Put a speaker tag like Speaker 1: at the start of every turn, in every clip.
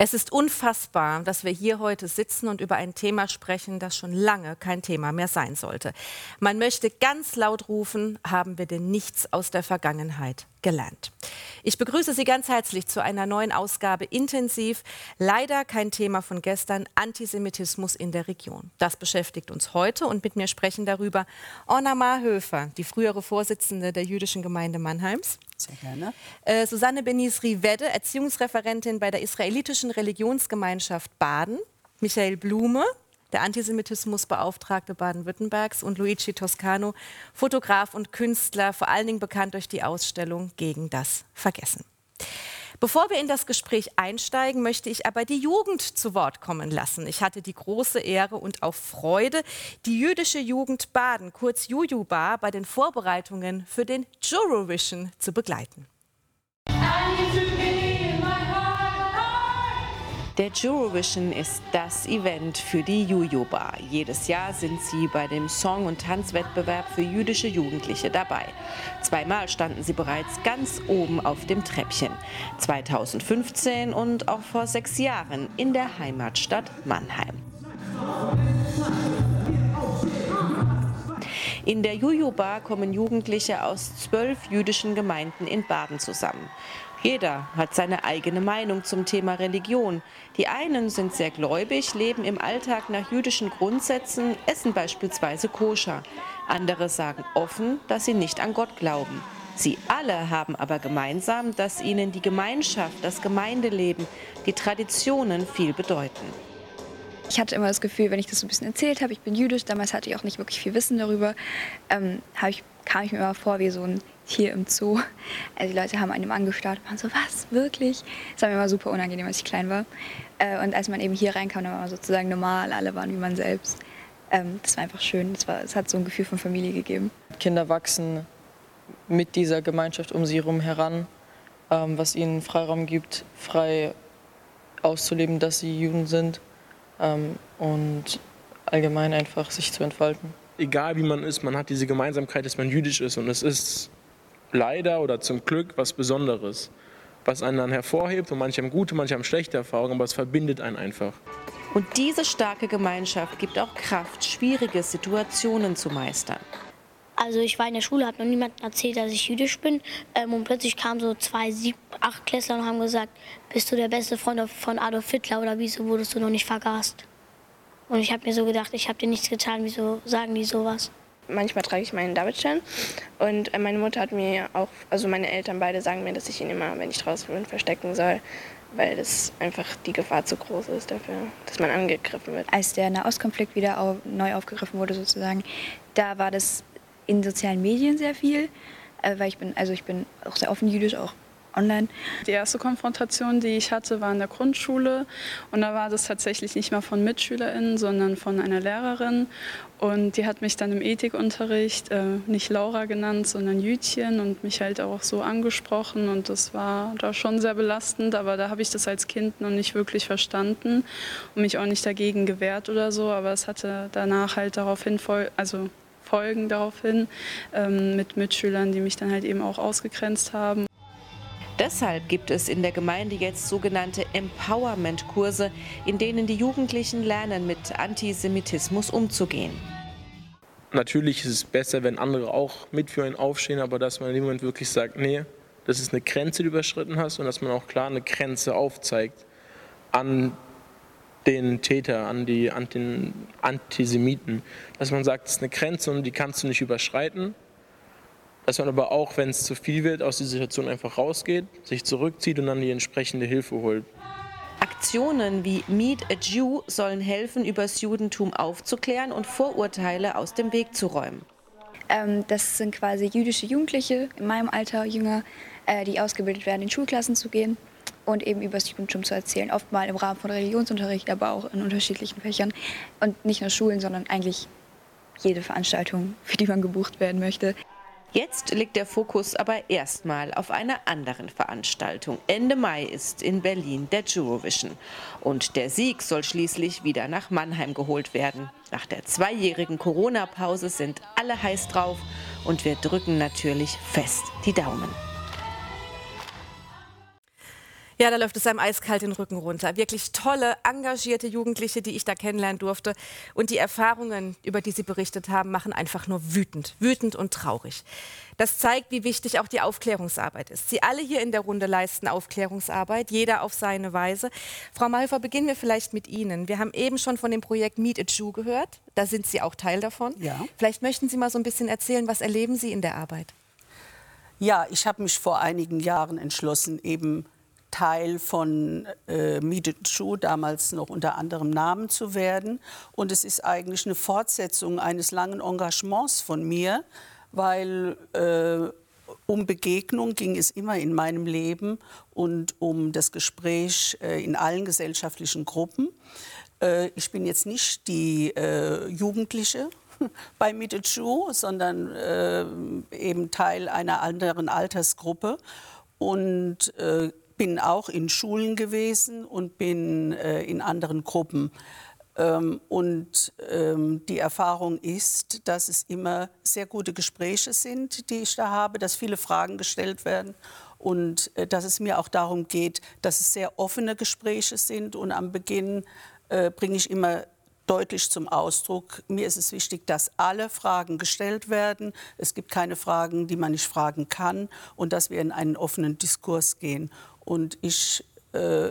Speaker 1: Es ist unfassbar, dass wir hier heute sitzen und über ein Thema sprechen, das schon lange kein Thema mehr sein sollte. Man möchte ganz laut rufen, haben wir denn nichts aus der Vergangenheit gelernt. Ich begrüße Sie ganz herzlich zu einer neuen Ausgabe Intensiv. Leider kein Thema von gestern, Antisemitismus in der Region. Das beschäftigt uns heute und mit mir sprechen darüber Orna Marhöfer, die frühere Vorsitzende der jüdischen Gemeinde Mannheims.
Speaker 2: Sehr gerne.
Speaker 1: Äh, Susanne Benis-Rivede, Erziehungsreferentin bei der israelitischen Religionsgemeinschaft Baden. Michael Blume, der Antisemitismusbeauftragte Baden-Württembergs und Luigi Toscano, Fotograf und Künstler, vor allen Dingen bekannt durch die Ausstellung Gegen das Vergessen. Bevor wir in das Gespräch einsteigen, möchte ich aber die Jugend zu Wort kommen lassen. Ich hatte die große Ehre und auch Freude, die jüdische Jugend Baden, kurz Jujubar, bei den Vorbereitungen für den Eurovision zu begleiten. Der Eurovision ist das Event für die Jujuba. Jedes Jahr sind sie bei dem Song- und Tanzwettbewerb für jüdische Jugendliche dabei. Zweimal standen sie bereits ganz oben auf dem Treppchen. 2015 und auch vor sechs Jahren in der Heimatstadt Mannheim. In der Juju-Bar kommen Jugendliche aus zwölf jüdischen Gemeinden in Baden zusammen. Jeder hat seine eigene Meinung zum Thema Religion. Die einen sind sehr gläubig, leben im Alltag nach jüdischen Grundsätzen, essen beispielsweise koscher. Andere sagen offen, dass sie nicht an Gott glauben. Sie alle haben aber gemeinsam, dass ihnen die Gemeinschaft, das Gemeindeleben, die Traditionen viel bedeuten.
Speaker 3: Ich hatte immer das Gefühl, wenn ich das so ein bisschen erzählt habe, ich bin jüdisch, damals hatte ich auch nicht wirklich viel Wissen darüber, ähm, ich, kam ich mir immer vor wie so ein hier im Zoo. Also die Leute haben einem angestarrt und waren so, was, wirklich? Das war mir immer super unangenehm, als ich klein war. Äh, und als man eben hier reinkam, dann war man sozusagen normal, alle waren wie man selbst. Ähm, das war einfach schön, es hat so ein Gefühl von Familie gegeben.
Speaker 4: Kinder wachsen mit dieser Gemeinschaft um sie herum heran, ähm, was ihnen Freiraum gibt, frei auszuleben, dass sie Juden sind ähm, und allgemein einfach sich zu entfalten.
Speaker 5: Egal wie man ist, man hat diese Gemeinsamkeit, dass man jüdisch ist und es ist leider oder zum Glück was Besonderes, was einen dann hervorhebt und manche haben gute, manche haben schlechte Erfahrungen, aber es verbindet einen einfach.
Speaker 1: Und diese starke Gemeinschaft gibt auch Kraft, schwierige Situationen zu meistern.
Speaker 6: Also ich war in der Schule, habe noch niemandem erzählt, dass ich jüdisch bin. Ähm, und plötzlich kamen so zwei, sieb, acht Klässler und haben gesagt, bist du der beste Freund von Adolf Hitler oder wieso wurdest du noch nicht vergast? Und ich habe mir so gedacht, ich habe dir nichts getan, wieso sagen die sowas?
Speaker 7: manchmal trage ich meinen Davidstern. Und äh, meine Mutter hat mir auch, also meine Eltern beide sagen mir, dass ich ihn immer, wenn ich draußen bin, verstecken soll, weil das einfach die Gefahr zu groß ist dafür, dass man angegriffen wird.
Speaker 3: Als der Nahostkonflikt wieder auf, neu aufgegriffen wurde sozusagen, da war das in sozialen Medien sehr viel, äh, weil ich bin, also ich bin auch sehr offen jüdisch, auch online.
Speaker 8: Die erste Konfrontation, die ich hatte, war in der Grundschule. Und da war das tatsächlich nicht mehr von MitschülerInnen, sondern von einer Lehrerin. Und die hat mich dann im Ethikunterricht äh, nicht Laura genannt, sondern Jütchen und mich halt auch so angesprochen. Und das war da schon sehr belastend, aber da habe ich das als Kind noch nicht wirklich verstanden und mich auch nicht dagegen gewehrt oder so. Aber es hatte danach halt daraufhin, also Folgen daraufhin ähm, mit Mitschülern, die mich dann halt eben auch ausgegrenzt haben.
Speaker 1: Deshalb gibt es in der Gemeinde jetzt sogenannte Empowerment-Kurse, in denen die Jugendlichen lernen, mit Antisemitismus umzugehen.
Speaker 5: Natürlich ist es besser, wenn andere auch mit für einen aufstehen, aber dass man in dem Moment wirklich sagt, nee, das ist eine Grenze, die du überschritten hast und dass man auch klar eine Grenze aufzeigt an den Täter, an, die, an den Antisemiten. Dass man sagt, das ist eine Grenze und die kannst du nicht überschreiten dass man aber auch, wenn es zu viel wird, aus dieser Situation einfach rausgeht, sich zurückzieht und dann die entsprechende Hilfe holt.
Speaker 1: Aktionen wie Meet a Jew sollen helfen, über das Judentum aufzuklären und Vorurteile aus dem Weg zu räumen.
Speaker 3: Ähm, das sind quasi jüdische Jugendliche in meinem Alter, jünger, äh, die ausgebildet werden, in Schulklassen zu gehen und eben über das Judentum zu erzählen. Oft mal im Rahmen von Religionsunterricht, aber auch in unterschiedlichen Fächern. Und nicht nur Schulen, sondern eigentlich jede Veranstaltung, für die man gebucht werden möchte.
Speaker 1: Jetzt liegt der Fokus aber erstmal auf einer anderen Veranstaltung. Ende Mai ist in Berlin der Eurovision. Und der Sieg soll schließlich wieder nach Mannheim geholt werden. Nach der zweijährigen Corona-Pause sind alle heiß drauf und wir drücken natürlich fest die Daumen. Ja, da läuft es einem eiskalt den Rücken runter. Wirklich tolle, engagierte Jugendliche, die ich da kennenlernen durfte. Und die Erfahrungen, über die sie berichtet haben, machen einfach nur wütend, wütend und traurig. Das zeigt, wie wichtig auch die Aufklärungsarbeit ist. Sie alle hier in der Runde leisten Aufklärungsarbeit, jeder auf seine Weise. Frau Malhofer, beginnen wir vielleicht mit Ihnen. Wir haben eben schon von dem Projekt Meet a Jew gehört. Da sind Sie auch Teil davon.
Speaker 2: Ja.
Speaker 1: Vielleicht möchten Sie mal so ein bisschen erzählen, was erleben Sie in der Arbeit?
Speaker 2: Ja, ich habe mich vor einigen Jahren entschlossen, eben Teil von äh, Show, damals noch unter anderem Namen zu werden. Und es ist eigentlich eine Fortsetzung eines langen Engagements von mir, weil äh, um Begegnung ging es immer in meinem Leben und um das Gespräch äh, in allen gesellschaftlichen Gruppen. Äh, ich bin jetzt nicht die äh, Jugendliche, bei Show, sondern äh, eben Teil einer anderen Altersgruppe. Und äh, bin auch in Schulen gewesen und bin äh, in anderen Gruppen. Ähm, und ähm, die Erfahrung ist, dass es immer sehr gute Gespräche sind, die ich da habe, dass viele Fragen gestellt werden und äh, dass es mir auch darum geht, dass es sehr offene Gespräche sind. Und am Beginn äh, bringe ich immer deutlich zum Ausdruck. Mir ist es wichtig, dass alle Fragen gestellt werden. Es gibt keine Fragen, die man nicht fragen kann und dass wir in einen offenen Diskurs gehen. Und ich äh,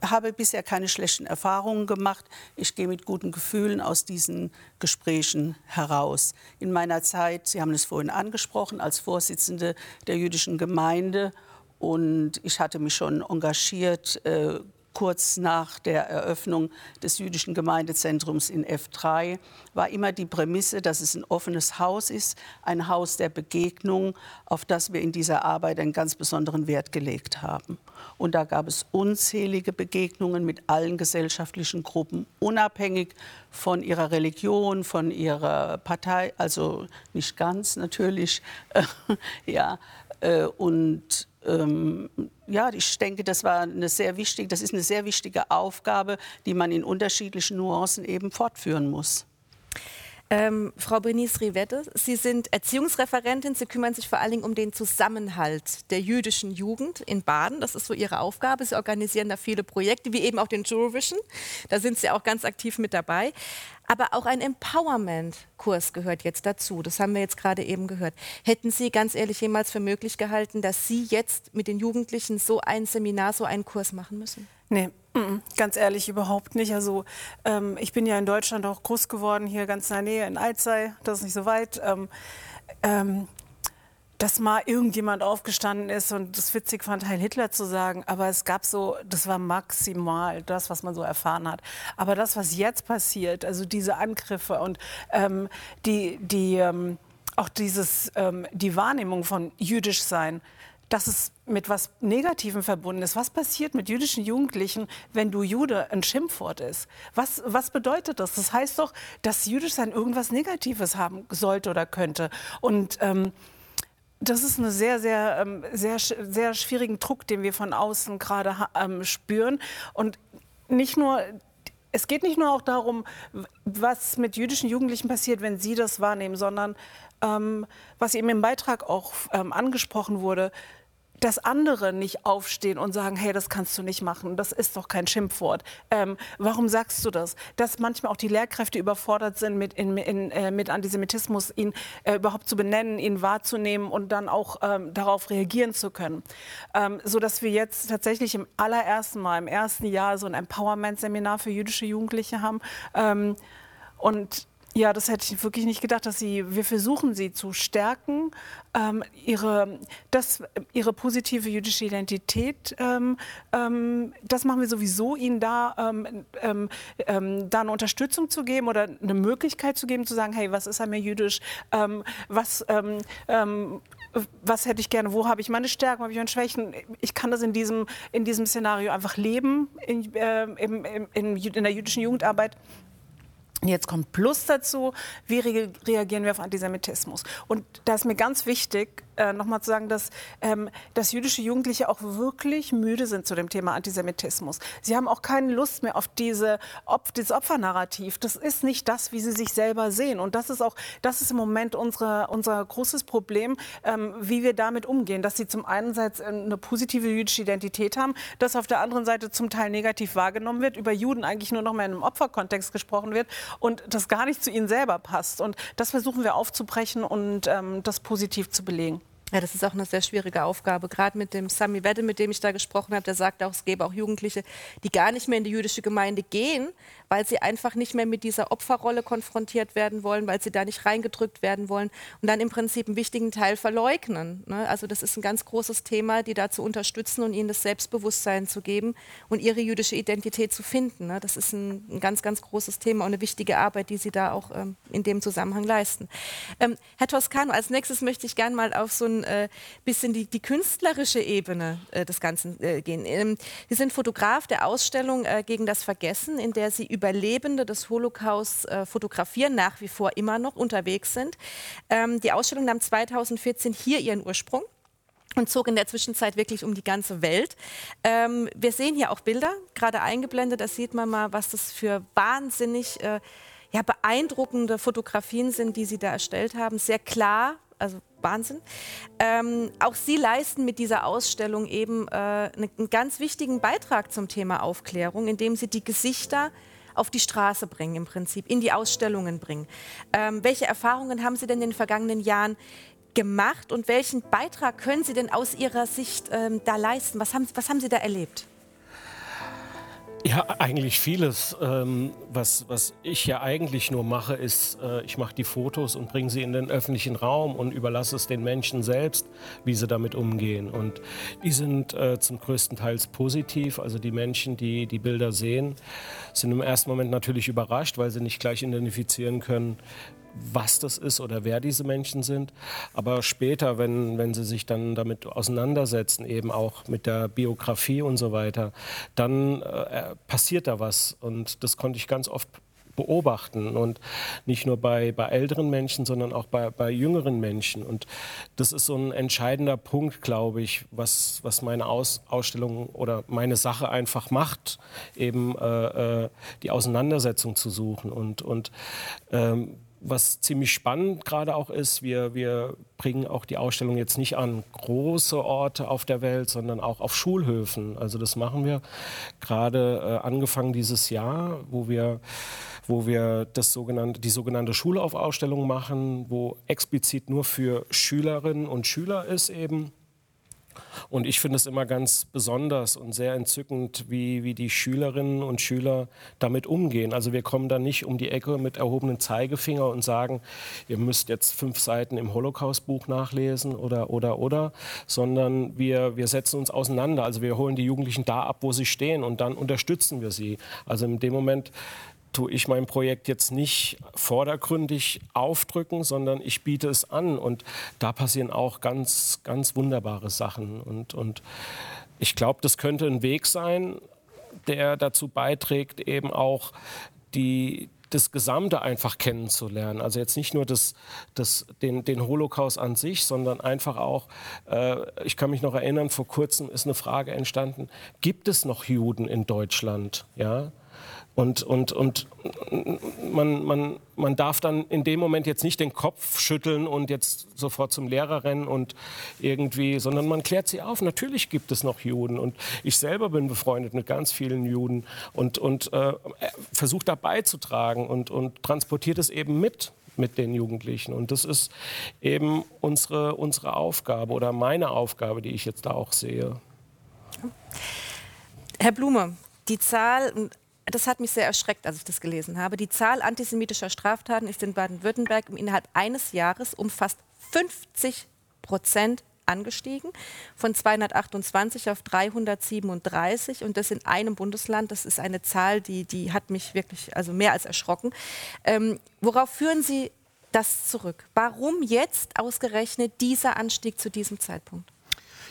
Speaker 2: habe bisher keine schlechten Erfahrungen gemacht. Ich gehe mit guten Gefühlen aus diesen Gesprächen heraus. In meiner Zeit, Sie haben es vorhin angesprochen, als Vorsitzende der jüdischen Gemeinde und ich hatte mich schon engagiert, äh, kurz nach der Eröffnung des jüdischen Gemeindezentrums in F3 war immer die Prämisse, dass es ein offenes Haus ist, ein Haus der Begegnung, auf das wir in dieser Arbeit einen ganz besonderen Wert gelegt haben. Und da gab es unzählige Begegnungen mit allen gesellschaftlichen Gruppen, unabhängig von ihrer Religion, von ihrer Partei, also nicht ganz natürlich, ja, äh, und ähm, ja, ich denke, das war eine sehr wichtige, das ist eine sehr wichtige Aufgabe, die man in unterschiedlichen Nuancen eben fortführen muss.
Speaker 1: Ähm, Frau Bernice Rivette, Sie sind Erziehungsreferentin. Sie kümmern sich vor allen Dingen um den Zusammenhalt der jüdischen Jugend in Baden. Das ist so Ihre Aufgabe. Sie organisieren da viele Projekte, wie eben auch den Eurovision. Da sind Sie auch ganz aktiv mit dabei. Aber auch ein Empowerment-Kurs gehört jetzt dazu. Das haben wir jetzt gerade eben gehört. Hätten Sie ganz ehrlich jemals für möglich gehalten, dass Sie jetzt mit den Jugendlichen so ein Seminar, so einen Kurs machen müssen?
Speaker 9: Nee, ganz ehrlich überhaupt nicht. Also ähm, ich bin ja in Deutschland auch groß geworden, hier ganz in der Nähe in Alzey, das ist nicht so weit. Ähm, ähm, dass mal irgendjemand aufgestanden ist und das witzig fand, Heil Hitler zu sagen. Aber es gab so, das war maximal das, was man so erfahren hat. Aber das, was jetzt passiert, also diese Angriffe und ähm, die, die, ähm, auch dieses, ähm, die Wahrnehmung von jüdisch sein, dass es mit was Negativem verbunden ist. Was passiert mit jüdischen Jugendlichen, wenn du Jude ein Schimpfwort ist? Was, was bedeutet das? Das heißt doch, dass jüdisch sein irgendwas Negatives haben sollte oder könnte. Und ähm, das ist ein sehr, sehr, ähm, sehr, sehr schwierigen Druck, den wir von außen gerade ähm, spüren. Und nicht nur es geht nicht nur auch darum, was mit jüdischen Jugendlichen passiert, wenn sie das wahrnehmen, sondern ähm, was eben im Beitrag auch ähm, angesprochen wurde, dass andere nicht aufstehen und sagen, hey, das kannst du nicht machen, das ist doch kein Schimpfwort. Ähm, warum sagst du das? Dass manchmal auch die Lehrkräfte überfordert sind, mit, in, in, äh, mit Antisemitismus ihn äh, überhaupt zu benennen, ihn wahrzunehmen und dann auch ähm, darauf reagieren zu können. Ähm, so dass wir jetzt tatsächlich im allerersten Mal, im ersten Jahr so ein Empowerment-Seminar für jüdische Jugendliche haben. Ähm, und ja, das hätte ich wirklich nicht gedacht, dass sie, wir versuchen sie zu stärken, ähm, ihre, das, ihre positive jüdische Identität, ähm, ähm, das machen wir sowieso, ihnen da, ähm, ähm, ähm, da eine Unterstützung zu geben oder eine Möglichkeit zu geben, zu sagen, hey, was ist an mir jüdisch, was, was hätte ich gerne, wo habe ich meine Stärken, wo habe ich meine Schwächen. Ich kann das in diesem, in diesem Szenario einfach leben, in, äh, in, in, in der jüdischen Jugendarbeit. Jetzt kommt Plus dazu, wie reagieren wir auf Antisemitismus? Und da ist mir ganz wichtig, äh, nochmal zu sagen, dass, ähm, dass jüdische Jugendliche auch wirklich müde sind zu dem Thema Antisemitismus. Sie haben auch keine Lust mehr auf diese, Op dieses Opfernarrativ. Das ist nicht das, wie sie sich selber sehen. Und das ist auch, das ist im Moment unsere, unser großes Problem, ähm, wie wir damit umgehen. Dass sie zum einen eine positive jüdische Identität haben, das auf der anderen Seite zum Teil negativ wahrgenommen wird, über Juden eigentlich nur noch mal in einem Opferkontext gesprochen wird und das gar nicht zu ihnen selber passt. Und das versuchen wir aufzubrechen und ähm, das positiv zu belegen.
Speaker 1: Ja, das ist auch eine sehr schwierige Aufgabe. Gerade mit dem Sami Wedde, mit dem ich da gesprochen habe, der sagt auch, es gäbe auch Jugendliche, die gar nicht mehr in die jüdische Gemeinde gehen, weil sie einfach nicht mehr mit dieser Opferrolle konfrontiert werden wollen, weil sie da nicht reingedrückt werden wollen und dann im Prinzip einen wichtigen Teil verleugnen. Ne? Also das ist ein ganz großes Thema, die da zu unterstützen und ihnen das Selbstbewusstsein zu geben und ihre jüdische Identität zu finden. Ne? Das ist ein, ganz, ganz großes Thema und eine wichtige Arbeit, die sie da auch ähm, in dem Zusammenhang leisten. Ähm, Herr Toscano, als nächstes möchte ich gerne mal auf so ein äh, bisschen die, die künstlerische Ebene äh, des Ganzen äh, gehen. Ähm, Sie sind Fotograf der Ausstellung äh, gegen das Vergessen, in der Sie Überlebende des Holocaust äh, fotografieren, nach wie vor immer noch unterwegs sind. Ähm, die Ausstellung nahm 2014 hier ihren Ursprung und zog in der Zwischenzeit wirklich um die ganze Welt. Ähm, wir sehen hier auch Bilder, gerade eingeblendet, da sieht man mal, was das für wahnsinnig äh, ja, beeindruckende Fotografien sind, die Sie da erstellt haben. Sehr klar, also Wahnsinn. Ähm, auch Sie leisten mit dieser Ausstellung eben äh, einen ganz wichtigen Beitrag zum Thema Aufklärung, indem Sie die Gesichter auf die Straße bringen, im Prinzip, in die Ausstellungen bringen. Ähm, welche Erfahrungen haben Sie denn in den vergangenen Jahren gemacht und welchen Beitrag können Sie denn aus Ihrer Sicht ähm, da leisten? Was haben, was haben Sie da erlebt?
Speaker 10: Ja, eigentlich vieles. Ähm, was, was ich ja eigentlich nur mache, ist, äh, ich mache die Fotos und bringe sie in den öffentlichen Raum und überlasse es den Menschen selbst, wie sie damit umgehen. Und die sind äh, zum größten Teil positiv. Also die Menschen, die die Bilder sehen, sind im ersten Moment natürlich überrascht, weil sie nicht gleich identifizieren können, was das ist oder wer diese Menschen sind. Aber später, wenn, wenn sie sich dann damit auseinandersetzen, eben auch mit der Biografie und so weiter, dann äh, passiert da was. Und das konnte ich ganz oft beobachten und nicht nur bei, bei älteren Menschen, sondern auch bei, bei jüngeren Menschen. Und das ist so ein entscheidender Punkt, glaube ich, was, was meine Aus, Ausstellung oder meine Sache einfach macht, eben äh, äh die Auseinandersetzung zu suchen und, und ähm, was ziemlich spannend gerade auch ist, wir, wir bringen auch die Ausstellung jetzt nicht an große Orte auf der Welt, sondern auch auf Schulhöfen. Also das machen wir gerade äh, angefangen dieses Jahr, wo wir wo wir das sogenannte, die sogenannte Schulaufsausstellung machen, wo explizit nur für Schülerinnen und Schüler ist eben. Und ich finde es immer ganz besonders und sehr entzückend, wie, wie die Schülerinnen und Schüler damit umgehen. Also wir kommen da nicht um die Ecke mit erhobenem Zeigefinger und sagen, ihr müsst jetzt fünf Seiten im Holocaust-Buch nachlesen oder, oder, oder, sondern wir, wir setzen uns auseinander. Also wir holen die Jugendlichen da ab, wo sie stehen und dann unterstützen wir sie. Also in dem Moment tue ich mein Projekt jetzt nicht vordergründig aufdrücken, sondern ich biete es an. Und da passieren auch ganz, ganz wunderbare Sachen. Und, und ich glaube, das könnte ein Weg sein, der dazu beiträgt, eben auch die, das Gesamte einfach kennenzulernen. Also jetzt nicht nur das, das, den, den Holocaust an sich, sondern einfach auch, äh, ich kann mich noch erinnern, vor kurzem ist eine Frage entstanden, gibt es noch Juden in Deutschland? Ja? Und, und, und man, man, man darf dann in dem Moment jetzt nicht den Kopf schütteln und jetzt sofort zum Lehrer rennen und irgendwie, sondern man klärt sie auf. Natürlich gibt es noch Juden und ich selber bin befreundet mit ganz vielen Juden und, und äh, versuche da beizutragen und, und transportiert es eben mit mit den Jugendlichen. Und das ist eben unsere, unsere Aufgabe oder meine Aufgabe, die ich jetzt da auch sehe.
Speaker 1: Herr Blume, die Zahl, das hat mich sehr erschreckt, als ich das gelesen habe. Die Zahl antisemitischer Straftaten ist in Baden-Württemberg innerhalb eines Jahres um fast 50 Prozent angestiegen, von 228 auf 337 und das in einem Bundesland. Das ist eine Zahl, die, die hat mich wirklich also mehr als erschrocken. Ähm, worauf führen Sie das zurück? Warum jetzt ausgerechnet dieser Anstieg zu diesem Zeitpunkt?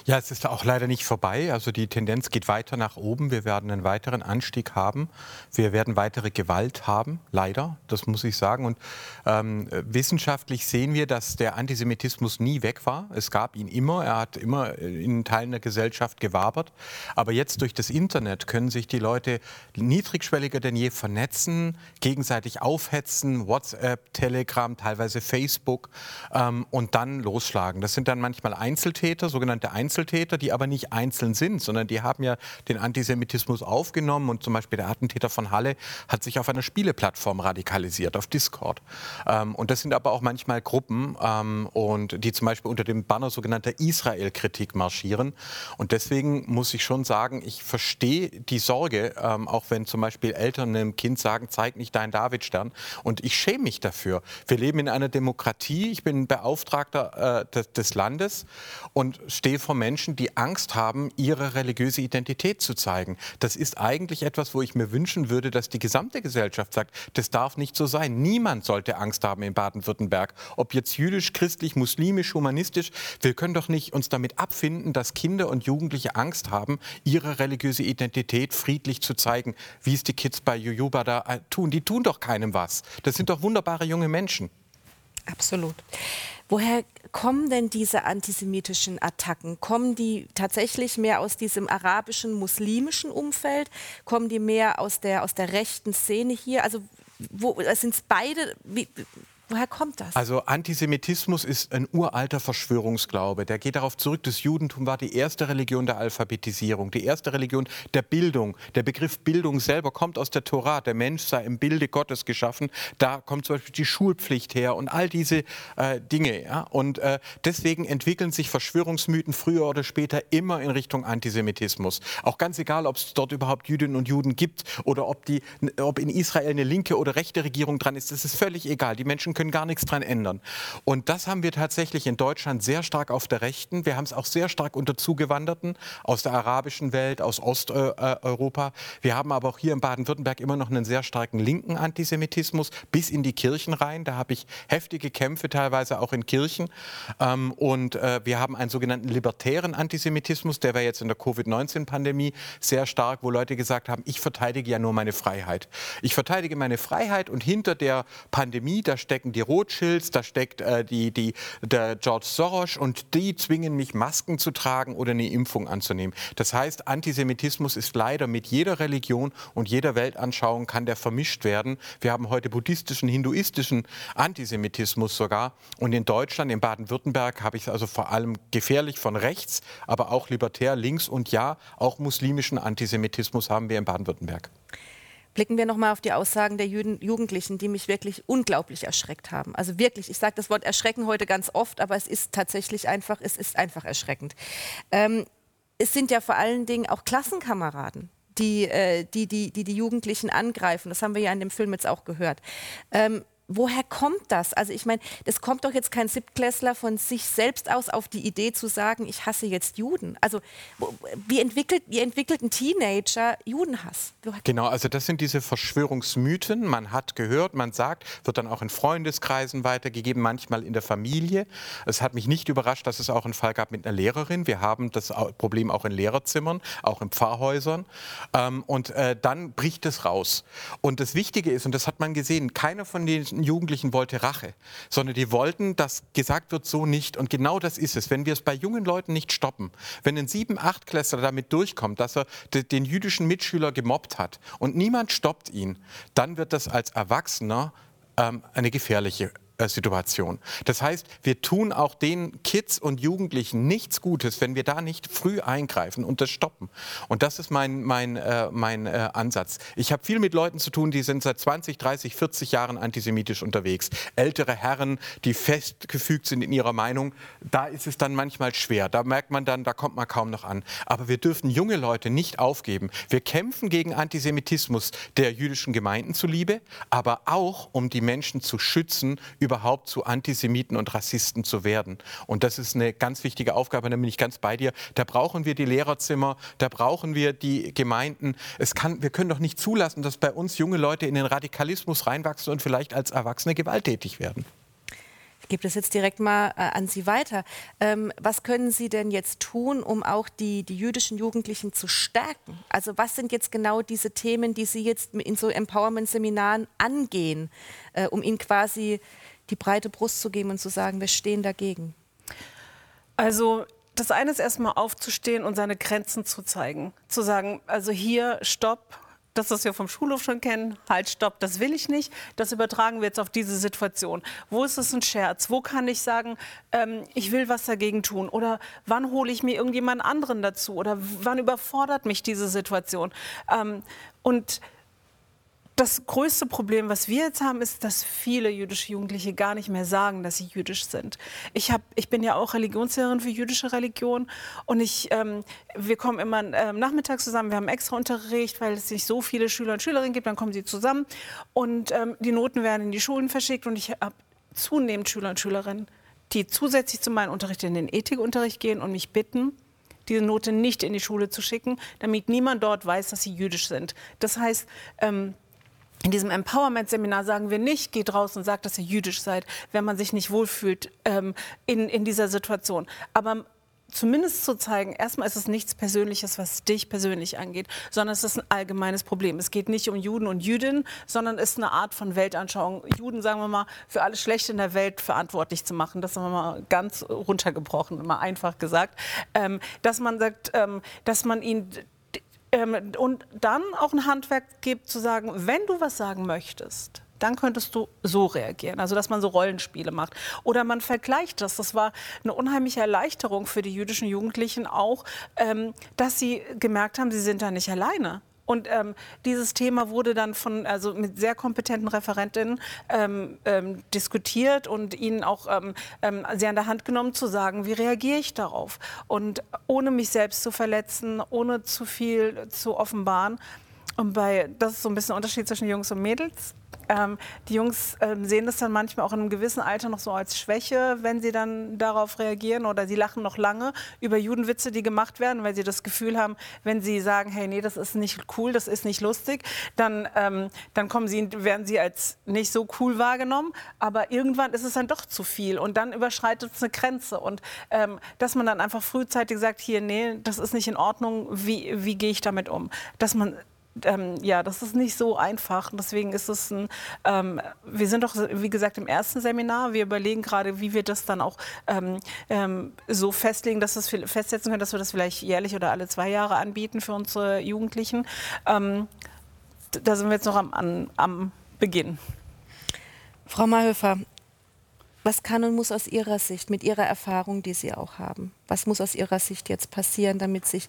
Speaker 11: Ja, es ist auch leider nicht vorbei. Also die Tendenz geht weiter nach oben. Wir werden einen weiteren Anstieg haben. Wir werden weitere Gewalt haben, leider, das muss ich sagen. Und ähm, wissenschaftlich sehen wir, dass der Antisemitismus nie weg war. Es gab ihn immer. Er hat immer in Teilen der Gesellschaft gewabert. Aber jetzt durch das Internet können sich die Leute niedrigschwelliger denn je vernetzen, gegenseitig aufhetzen, WhatsApp, Telegram, teilweise Facebook ähm, und dann losschlagen. Das sind dann manchmal Einzeltäter, sogenannte Einzeltäter, die aber nicht einzeln sind, sondern die haben ja den Antisemitismus aufgenommen und zum Beispiel der Attentäter von Halle hat sich auf einer Spieleplattform radikalisiert, auf Discord. Ähm, und das sind aber auch manchmal Gruppen, ähm, und die zum Beispiel unter dem Banner sogenannter Israel-Kritik marschieren. Und deswegen muss ich schon sagen, ich verstehe die Sorge, ähm, auch wenn zum Beispiel Eltern einem Kind sagen, zeig nicht deinen Davidstern. Und ich schäme mich dafür. Wir leben in einer Demokratie. Ich bin Beauftragter äh, des, des Landes und stehe vor Menschen, die Angst haben, ihre religiöse Identität zu zeigen. Das ist eigentlich etwas, wo ich mir wünschen würde, dass die gesamte Gesellschaft sagt, das darf nicht so sein. Niemand sollte Angst haben in Baden-Württemberg. Ob jetzt jüdisch, christlich, muslimisch, humanistisch. Wir können doch nicht uns damit abfinden, dass Kinder und Jugendliche Angst haben, ihre religiöse Identität friedlich zu zeigen, wie es die Kids bei Jujuba da äh, tun. Die tun doch keinem was. Das sind doch wunderbare junge Menschen.
Speaker 1: Absolut. Woher kommen denn diese antisemitischen Attacken? Kommen die tatsächlich mehr aus diesem arabischen, muslimischen Umfeld? Kommen die mehr aus der, aus der rechten Szene hier? Also sind es beide? Wie, Woher kommt das?
Speaker 11: Also Antisemitismus ist ein uralter Verschwörungsglaube. Der geht darauf zurück, das Judentum war die erste Religion der Alphabetisierung, die erste Religion der Bildung. Der Begriff Bildung selber kommt aus der Tora. Der Mensch sei im Bilde Gottes geschaffen. Da kommt zum Beispiel die Schulpflicht her und all diese äh, Dinge. Ja? Und äh, deswegen entwickeln sich Verschwörungsmythen früher oder später immer in Richtung Antisemitismus. Auch ganz egal, ob es dort überhaupt Jüdinnen und Juden gibt oder ob, die, ob in Israel eine linke oder rechte Regierung dran ist. Das ist völlig egal. Die Menschen können gar nichts dran ändern. Und das haben wir tatsächlich in Deutschland sehr stark auf der Rechten. Wir haben es auch sehr stark unter Zugewanderten aus der arabischen Welt, aus Osteuropa. Wir haben aber auch hier in Baden-Württemberg immer noch einen sehr starken linken Antisemitismus bis in die Kirchen rein. Da habe ich heftige Kämpfe teilweise auch in Kirchen. Ähm, und äh, wir haben einen sogenannten libertären Antisemitismus, der war jetzt in der Covid-19-Pandemie sehr stark, wo Leute gesagt haben, ich verteidige ja nur meine Freiheit. Ich verteidige meine Freiheit und hinter der Pandemie, da stecken stecken die Rothschilds, da steckt äh, die, die, der George Soros und die zwingen mich, Masken zu tragen oder eine Impfung anzunehmen. Das heißt, Antisemitismus ist leider mit jeder Religion und jeder Weltanschauung kann der vermischt werden. Wir haben heute buddhistischen, hinduistischen Antisemitismus sogar. Und in Deutschland, in Baden-Württemberg, habe ich es also vor allem gefährlich von rechts, aber auch libertär links und ja, auch muslimischen Antisemitismus haben wir in Baden-Württemberg.
Speaker 1: Blicken wir noch mal auf die Aussagen der Juden, Jugendlichen, die mich wirklich unglaublich erschreckt haben. Also wirklich, ich sage das Wort erschrecken heute ganz oft, aber es ist tatsächlich einfach, es ist einfach erschreckend. Ähm, es sind ja vor allen Dingen auch Klassenkameraden, die, äh, die, die, die, die Jugendlichen angreifen. Das haben wir ja in dem Film jetzt auch gehört. Ähm, woher kommt das? Also ich meine, es kommt doch jetzt kein Siebtklässler von sich selbst aus auf die Idee zu sagen, ich hasse jetzt Juden. Also wie entwickelt, wie entwickelt ein Teenager Judenhass?
Speaker 11: Genau, also das sind diese Verschwörungsmythen. Man hat gehört, man sagt, wird dann auch in Freundeskreisen weitergegeben, manchmal in der Familie. Es hat mich nicht überrascht, dass es auch einen Fall gab mit einer Lehrerin. Wir haben das Problem auch in Lehrerzimmern, auch in Pfarrhäusern. Ähm, und äh, dann bricht es raus. Und das Wichtige ist, und das hat man gesehen, keiner von den Jugendlichen wollte Rache, sondern die wollten, dass gesagt wird, so nicht. Und genau das ist es. Wenn wir es bei jungen Leuten nicht stoppen, wenn ein sieben, acht Klässler damit durchkommt, dass er den jüdischen Mitschüler gemobbt hat und niemand stoppt ihn, dann wird das als Erwachsener ähm, eine gefährliche äh, Situation. Das heißt, wir tun auch den Kids und Jugendlichen nichts Gutes, wenn wir da nicht früh eingreifen und das stoppen. Und das ist mein, mein, äh, mein äh, Ansatz. Ich habe viel mit Leuten zu tun, die sind seit 20, 30, 40 Jahren antisemitisch unterwegs. Ältere Herren, die festgefügt sind in ihrer Meinung. Da ist es dann manchmal schwer. Da merkt man dann, da kommt man kaum noch an. Aber wir dürfen junge Leute nicht aufgeben. Wir kämpfen gegen Antisemitismus der jüdischen Gemeinden zuliebe, aber auch, um die Menschen zu schützen überhaupt zu Antisemiten und Rassisten zu werden. Und das ist eine ganz wichtige Aufgabe, da bin ich ganz bei dir. Da brauchen wir die Lehrerzimmer, da brauchen wir die Gemeinden. Es kann, wir können doch nicht zulassen, dass bei uns junge Leute in den Radikalismus reinwachsen und vielleicht als Erwachsene gewalttätig werden
Speaker 1: gebe das jetzt direkt mal äh, an Sie weiter. Ähm, was können Sie denn jetzt tun, um auch die, die jüdischen Jugendlichen zu stärken? Also was sind jetzt genau diese Themen, die Sie jetzt in so Empowerment-Seminaren angehen, äh, um ihnen quasi die breite Brust zu geben und zu sagen, wir stehen dagegen?
Speaker 9: Also das eine ist erstmal aufzustehen und seine Grenzen zu zeigen. Zu sagen, also hier, stopp, das, was wir vom Schulhof schon kennen, halt, stopp, das will ich nicht. Das übertragen wir jetzt auf diese Situation. Wo ist es ein Scherz? Wo kann ich sagen, ähm, ich will was dagegen tun? Oder wann hole ich mir irgendjemand anderen dazu? Oder wann überfordert mich diese Situation? Ähm, und das größte Problem, was wir jetzt haben, ist, dass viele jüdische Jugendliche gar nicht mehr sagen, dass sie jüdisch sind. Ich, hab, ich bin ja auch Religionslehrerin für jüdische Religion und ich, ähm, wir kommen immer ähm, nachmittags zusammen, wir haben extra Unterricht, weil es nicht so viele Schüler und Schülerinnen gibt, dann kommen sie zusammen und ähm, die Noten werden in die Schulen verschickt und ich habe zunehmend Schüler und Schülerinnen, die zusätzlich zu meinem Unterricht in den Ethikunterricht gehen und mich bitten, diese Note nicht in die Schule zu schicken, damit niemand dort weiß, dass sie jüdisch sind. Das heißt, ähm, in diesem Empowerment-Seminar sagen wir nicht, geht raus und sagt, dass ihr jüdisch seid, wenn man sich nicht wohlfühlt ähm, in, in dieser Situation. Aber zumindest zu zeigen, erstmal ist es nichts Persönliches, was dich persönlich angeht, sondern es ist ein allgemeines Problem. Es geht nicht um Juden und Jüdinnen, sondern es ist eine Art von Weltanschauung. Juden, sagen wir mal, für alles Schlechte in der Welt verantwortlich zu machen. Das haben wir mal ganz runtergebrochen, mal einfach gesagt. Ähm, dass man sagt, ähm, dass man ihn ähm, und dann auch ein Handwerk gibt, zu sagen, wenn du was sagen möchtest, dann könntest du so reagieren. Also, dass man so Rollenspiele macht. Oder man vergleicht das. Das war eine unheimliche Erleichterung für die jüdischen Jugendlichen auch, ähm, dass sie gemerkt haben, sie sind da nicht alleine. Und ähm, dieses Thema wurde dann von, also mit sehr kompetenten Referentinnen ähm, ähm, diskutiert und ihnen auch ähm, ähm, sehr an der Hand genommen, zu sagen, wie reagiere ich darauf? Und ohne mich selbst zu verletzen, ohne zu viel zu offenbaren. Und bei, das ist so ein bisschen der Unterschied zwischen Jungs und Mädels. Ähm, die Jungs ähm, sehen das dann manchmal auch in einem gewissen Alter noch so als Schwäche, wenn sie dann darauf reagieren oder sie lachen noch lange über Judenwitze, die gemacht werden, weil sie das Gefühl haben, wenn sie sagen, hey, nee, das ist nicht cool, das ist nicht lustig, dann, ähm, dann kommen sie, werden sie als nicht so cool wahrgenommen. Aber irgendwann ist es dann doch zu viel und dann überschreitet es eine Grenze. Und ähm, dass man dann einfach frühzeitig sagt, hier, nee, das ist nicht in Ordnung, wie, wie gehe ich damit um? Dass man ähm, ja, das ist nicht so einfach. Deswegen ist es ein, ähm, wir sind doch, wie gesagt, im ersten Seminar. Wir überlegen gerade, wie wir das dann auch ähm, ähm so festlegen, dass wir das festsetzen können, dass wir das vielleicht jährlich oder alle zwei Jahre anbieten für unsere Jugendlichen. Ähm, da sind wir jetzt noch am, am, am Beginn.
Speaker 1: Frau Mahöfer, was kann und muss aus Ihrer Sicht, mit Ihrer Erfahrung, die Sie auch haben, was muss aus Ihrer Sicht jetzt passieren, damit sich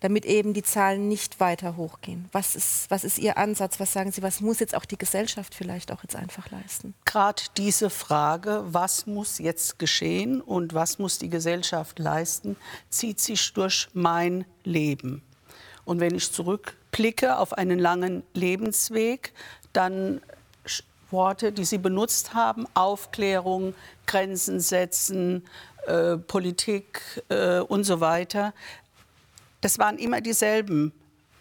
Speaker 1: damit eben die Zahlen nicht weiter hochgehen? Was ist, was ist Ihr Ansatz? Was sagen Sie, was muss jetzt auch die Gesellschaft vielleicht auch jetzt einfach leisten?
Speaker 2: Gerade diese Frage, was muss jetzt geschehen und was muss die Gesellschaft leisten, zieht sich durch mein Leben. Und wenn ich zurückblicke auf einen langen Lebensweg, dann Worte, die Sie benutzt haben, Aufklärung, Grenzen setzen, äh, Politik äh, und so weiter, das waren immer dieselben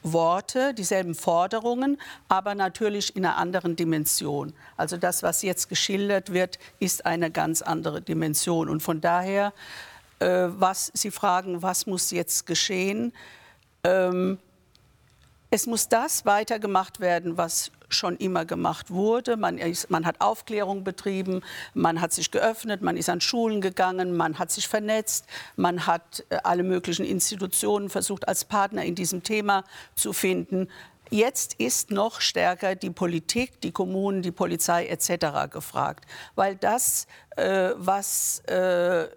Speaker 2: Worte, dieselben Forderungen, aber natürlich in einer anderen Dimension. Also das, was jetzt geschildert wird, ist eine ganz andere Dimension. Und von daher, äh, was Sie fragen, was muss jetzt geschehen? Ähm, es muss das weitergemacht werden, was schon immer gemacht wurde. Man, ist, man, hat Aufklärung betrieben, man hat sich geöffnet, man ist an Schulen gegangen, man hat sich vernetzt, man hat äh, alle möglichen Institutionen versucht, als Partner in diesem Thema zu finden. Jetzt ist noch stärker die Politik, die Kommunen, die Polizei etc. gefragt, weil das, äh, was äh,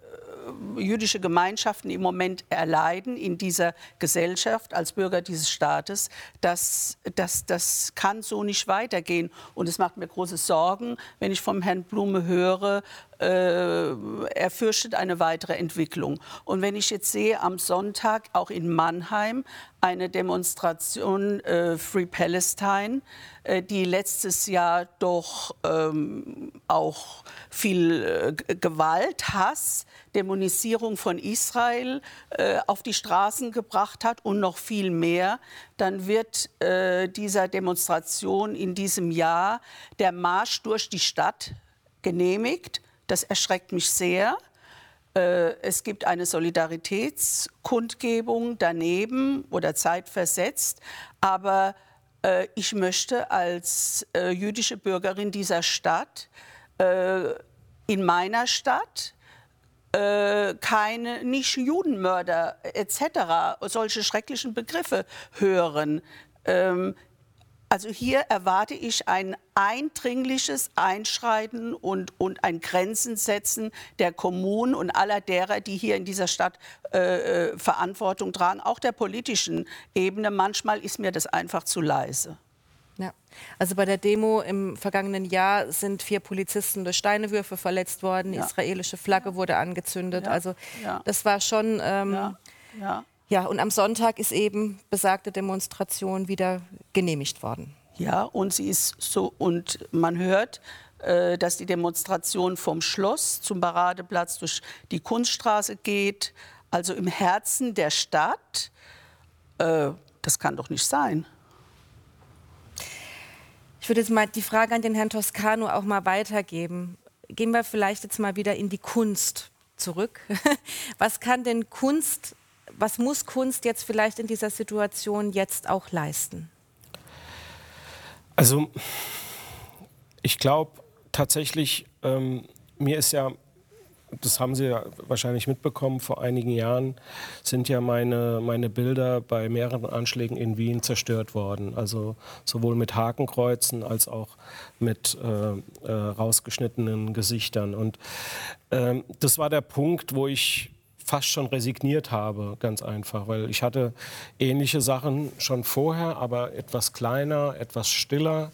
Speaker 2: jüdische Gemeinschaften im Moment erleiden in dieser Gesellschaft als Bürger dieses Staates, das, das, das kann so nicht weitergehen. Und es macht mir große Sorgen, wenn ich vom Herrn Blume höre, äh, er fürchtet eine weitere Entwicklung. Und wenn ich jetzt sehe, am Sonntag auch in Mannheim eine Demonstration äh, Free Palestine, äh, die letztes Jahr doch ähm, auch viel äh, Gewalt, Hass, Dämonisierung von Israel äh, auf die Straßen gebracht hat und noch viel mehr, dann wird äh, dieser Demonstration in diesem Jahr der Marsch durch die Stadt genehmigt Das erschreckt mich sehr. Äh, es gibt eine Solidaritätskundgebung daneben oder zeitversetzt, aber äh, ich möchte als äh, jüdische Bürgerin dieser Stadt in meiner Stadt keine nicht Judenmörder etc. solche schrecklichen Begriffe hören. Also hier erwarte ich ein eindringliches Einschreiten und, und ein Grenzensetzen der Kommunen und aller derer, die hier in dieser Stadt äh, äh, Verantwortung tragen, auch der politischen Ebene. Manchmal ist mir das einfach zu leise.
Speaker 1: Ja. Also bei der Demo im vergangenen Jahr sind vier Polizisten durch Steinewürfe verletzt worden. Die ja. israelische Flagge wurde angezündet. Ja. Also das war schon. Ähm, ja. Ja, und am Sonntag ist eben besagte Demonstration wieder genehmigt worden.
Speaker 2: Ja, und sie ist so, und man hört, äh, dass die Demonstration vom Schloss zum Paradeplatz durch die Kunststraße geht, also im Herzen der Stadt. Äh, das kann doch nicht sein.
Speaker 1: Ich würde jetzt mal die Frage an den Herrn Toscano auch mal weitergeben. Gehen wir vielleicht jetzt mal wieder in die Kunst zurück. Was kann denn Kunst was muss Kunst jetzt vielleicht in dieser Situation jetzt auch leisten?
Speaker 10: Also ich glaube tatsächlich, ähm, mir ist ja, das haben Sie ja wahrscheinlich mitbekommen, vor einigen Jahren sind ja meine, meine Bilder bei mehreren Anschlägen in Wien zerstört worden. Also sowohl mit Hakenkreuzen als auch mit äh, äh, rausgeschnittenen Gesichtern. Und ähm, das war der Punkt, wo ich fast schon resigniert habe, ganz einfach, weil ich hatte ähnliche Sachen schon vorher, aber etwas kleiner, etwas stiller.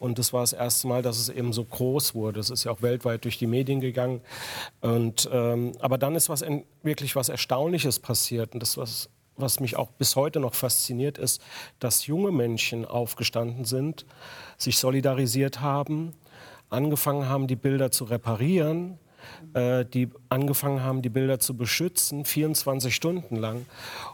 Speaker 10: Und das war das erste Mal, dass es eben so groß wurde. Es ist ja auch weltweit durch die Medien gegangen. Und, ähm, aber dann ist was wirklich was Erstaunliches passiert. Und das, was, was mich auch bis heute noch fasziniert, ist, dass junge Menschen aufgestanden sind, sich solidarisiert haben, angefangen haben, die Bilder zu reparieren, äh, die angefangen haben, die Bilder zu beschützen, 24 Stunden lang.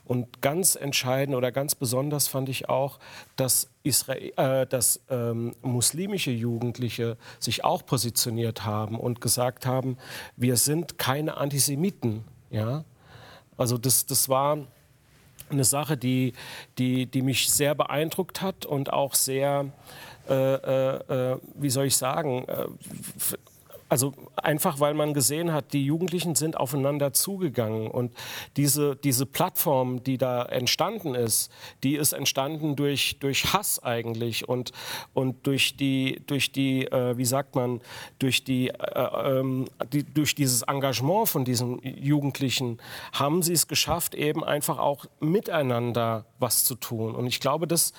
Speaker 10: Und ganz entscheidend oder ganz besonders fand ich auch, dass, Israel, äh, dass ähm, muslimische Jugendliche sich auch positioniert haben und gesagt haben, wir sind keine Antisemiten. Ja? Also das, das war eine Sache, die, die, die mich sehr beeindruckt hat und auch sehr, äh, äh, äh wie soll ich sagen, äh, also einfach, weil man gesehen hat, die Jugendlichen sind aufeinander zugegangen. Und diese, diese Plattform, die da entstanden ist, die ist entstanden durch, durch Hass eigentlich und, und durch die, durch die äh, wie sagt man, durch, die, äh, ähm, die, durch dieses Engagement von diesen Jugendlichen haben sie es geschafft, eben einfach auch miteinander was zu tun. Und ich glaube, das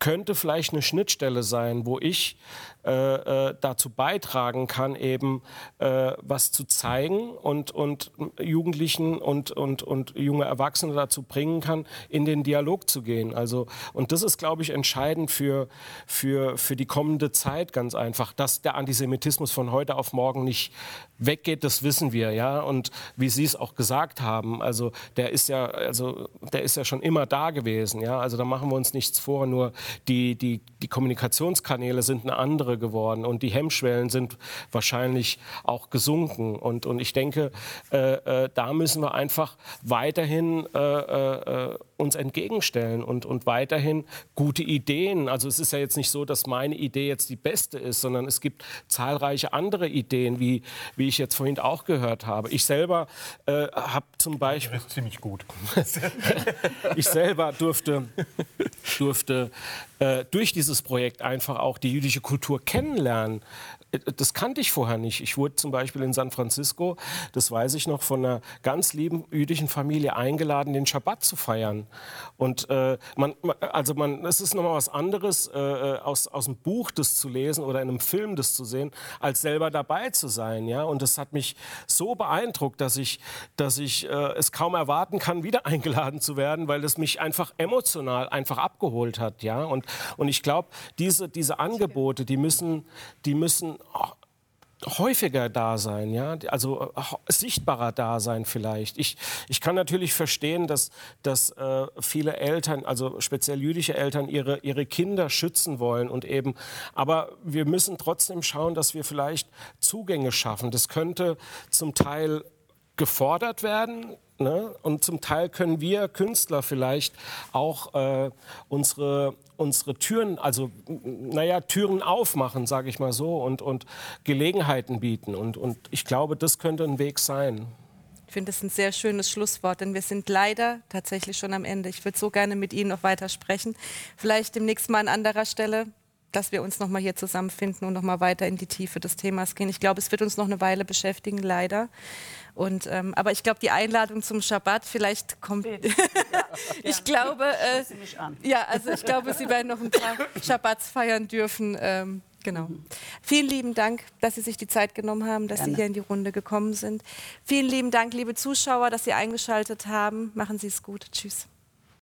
Speaker 10: könnte vielleicht eine Schnittstelle sein, wo ich äh, äh, dazu beitragen kann, eben äh, was zu zeigen und, und Jugendlichen und, und, und junge Erwachsene dazu bringen kann, in den Dialog zu gehen. Also, und das ist, glaube ich, entscheidend für, für, für die kommende Zeit ganz einfach, dass der Antisemitismus von heute auf morgen nicht weggeht, das wissen wir, ja. Und wie Sie es auch gesagt haben, also der ist ja, also der ist ja schon immer da gewesen, ja. Also da machen wir uns nichts vor, nur die, die, die Kommunikationskanäle sind eine andere geworden und die Hemmschwellen sind wahrscheinlich auch gesunken. Und, und ich denke, äh, äh, da müssen wir einfach weiterhin äh, äh, uns entgegenstellen und, und weiterhin gute Ideen. Also es ist ja jetzt nicht so, dass meine Idee jetzt die beste ist, sondern es gibt zahlreiche andere Ideen, wie, wie ich jetzt vorhin auch gehört habe. Ich selber äh, habe zum Beispiel...
Speaker 11: Das ist ziemlich gut.
Speaker 10: ich selber durfte, durfte äh, durch dieses Projekt einfach auch die jüdische Kultur kennenlernen das kannte ich vorher nicht. Ich wurde zum Beispiel in San Francisco, das weiß ich noch, von einer ganz lieben jüdischen Familie eingeladen, den Schabbat zu feiern. Und äh, man, also man, es ist nochmal was anderes, äh, äh, aus, aus dem Buch das zu lesen oder in einem Film das zu sehen, als selber dabei zu sein. Ja? Und das hat mich so beeindruckt, dass ich, dass ich äh, es kaum erwarten kann, wieder eingeladen zu werden, weil es mich einfach emotional einfach abgeholt hat. Ja? Und, und ich glaube, diese, diese Angebote, die müssen, die müssen häufiger da sein, ja, also äh, sichtbarer da sein vielleicht. Ich, ich kann natürlich verstehen, dass, dass äh, viele Eltern, also speziell jüdische Eltern, ihre, ihre Kinder schützen wollen und eben, aber wir müssen trotzdem schauen, dass wir vielleicht Zugänge schaffen. Das könnte zum Teil gefordert werden, Ne? Und zum Teil können wir Künstler vielleicht auch äh, unsere, unsere Türen, also naja, Türen aufmachen, sage ich mal so, und, und Gelegenheiten bieten. Und, und ich glaube, das könnte ein Weg sein.
Speaker 1: Ich finde das ein sehr schönes Schlusswort, denn wir sind leider tatsächlich schon am Ende. Ich würde so gerne mit Ihnen noch weiter sprechen. Vielleicht demnächst mal an anderer Stelle, dass wir uns noch mal hier zusammenfinden und noch mal weiter in die Tiefe des Themas gehen. Ich glaube, es wird uns noch eine Weile beschäftigen, leider. Und, ähm, aber ich glaube, die Einladung zum Schabbat vielleicht kommt. ich glaube, äh, ja, also ich glaube, Sie werden noch ein paar Schabbats feiern dürfen. Ähm, Genau. Mhm. Vielen lieben Dank, dass Sie sich die Zeit genommen haben, dass Gerne. Sie hier in die Runde gekommen sind. Vielen lieben Dank, liebe Zuschauer, dass Sie eingeschaltet haben. Machen Sie es gut. Tschüss.